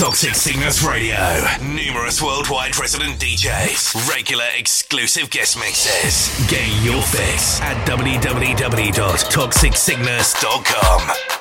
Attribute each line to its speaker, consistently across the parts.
Speaker 1: Toxic Sickness Radio. Numerous worldwide resident DJs. Regular exclusive guest mixes. Get your fix at www.toxicsickness.com.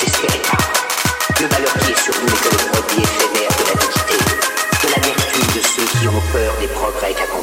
Speaker 2: Le malheur qui est sur vous n'est que le produit éphémère de l'antiquité, de l'amertume de ceux qui ont peur des progrès qu'accomplit.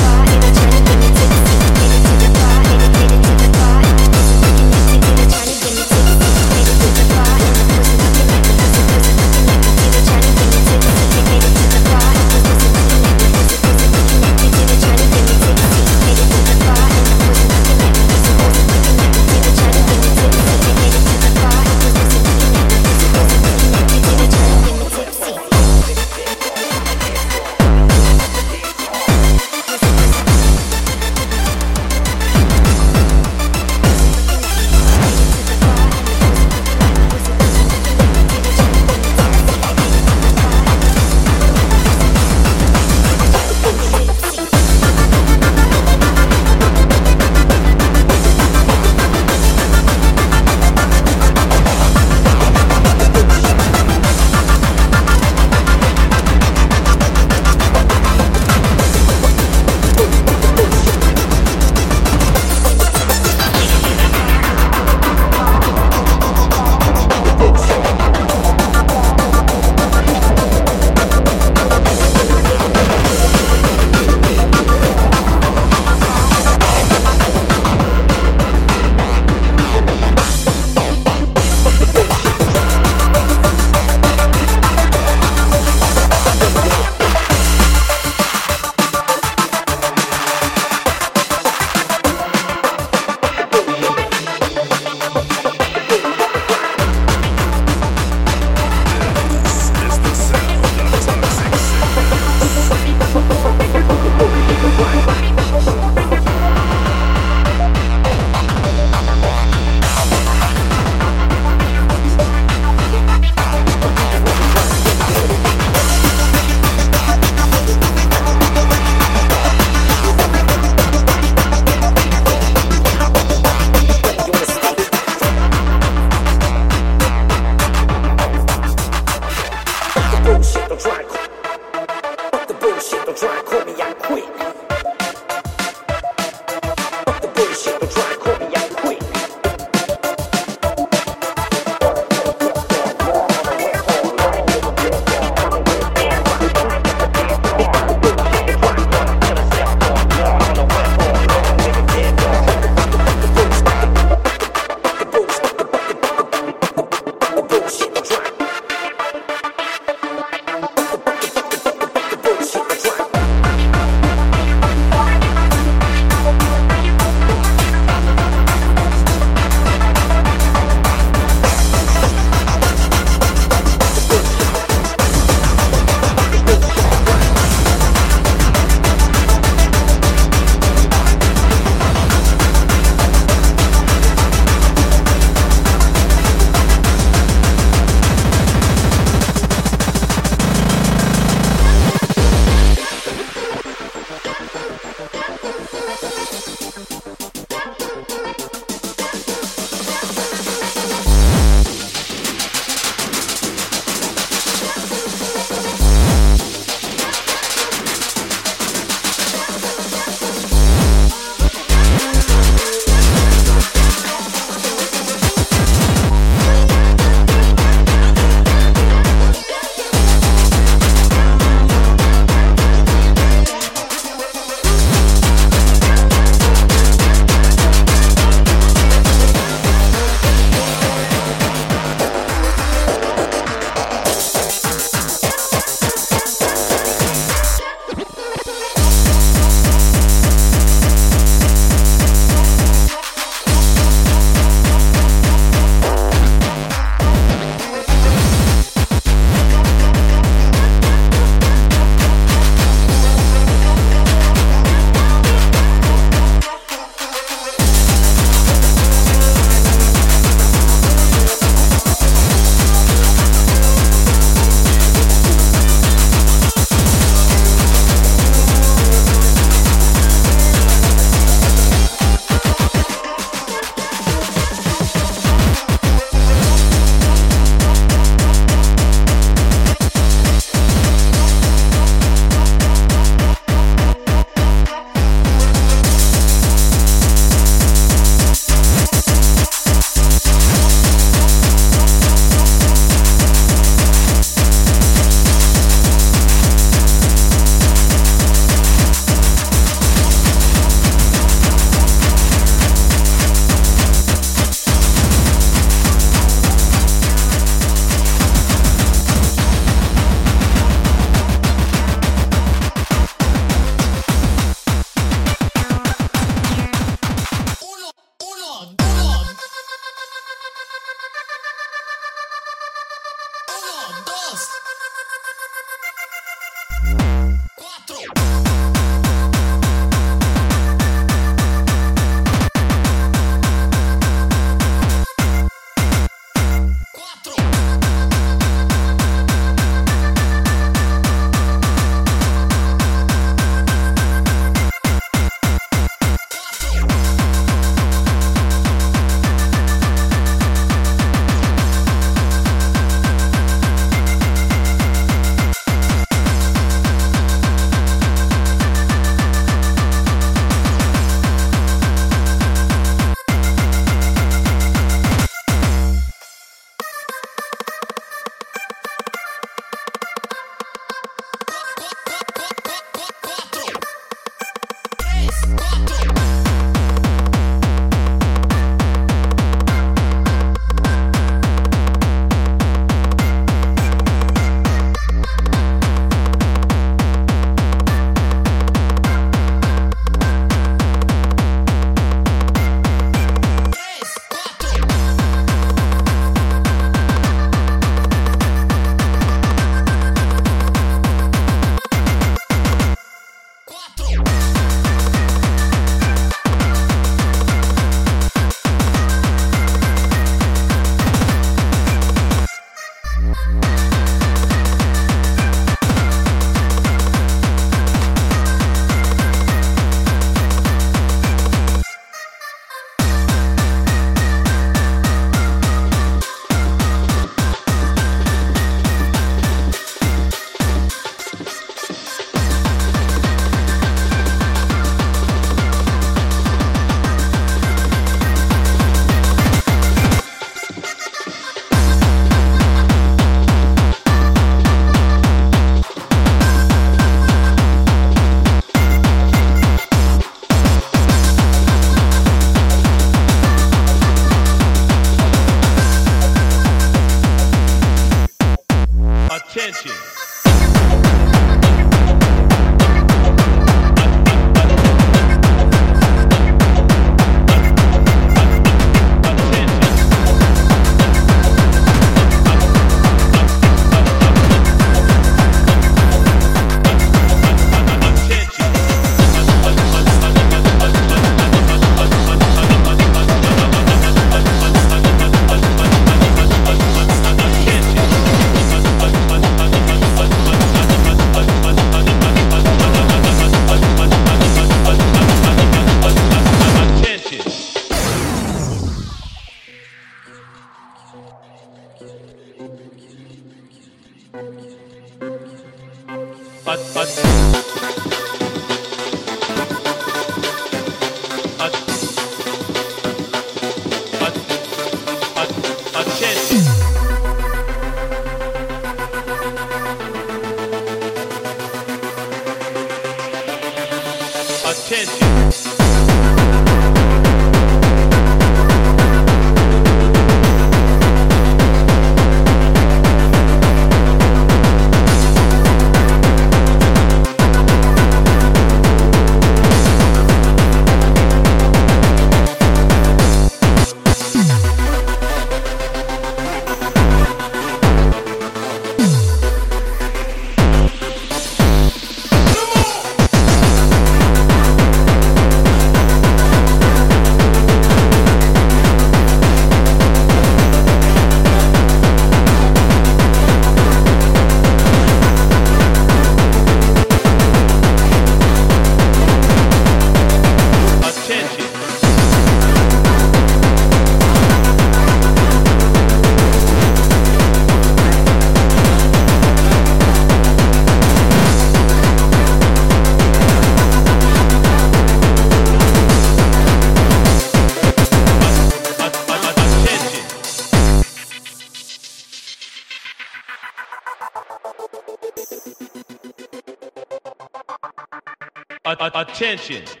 Speaker 3: Attention.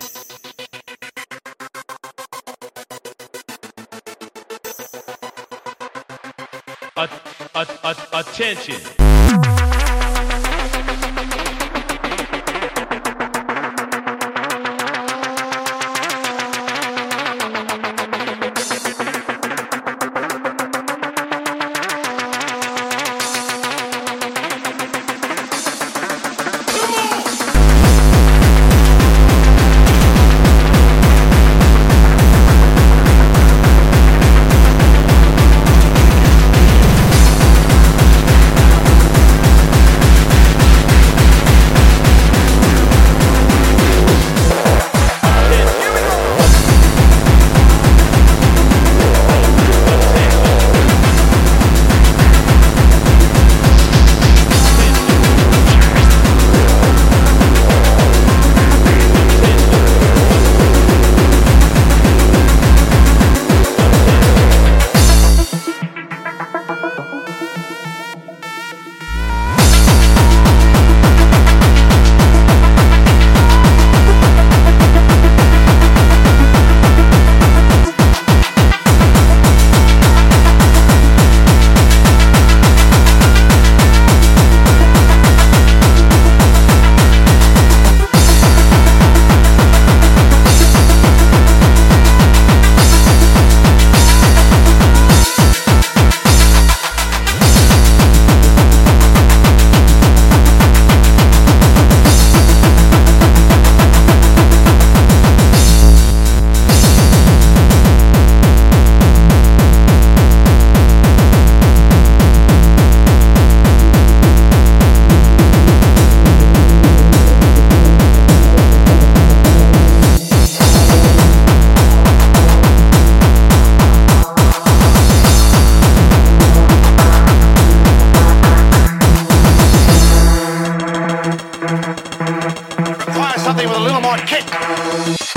Speaker 4: kick.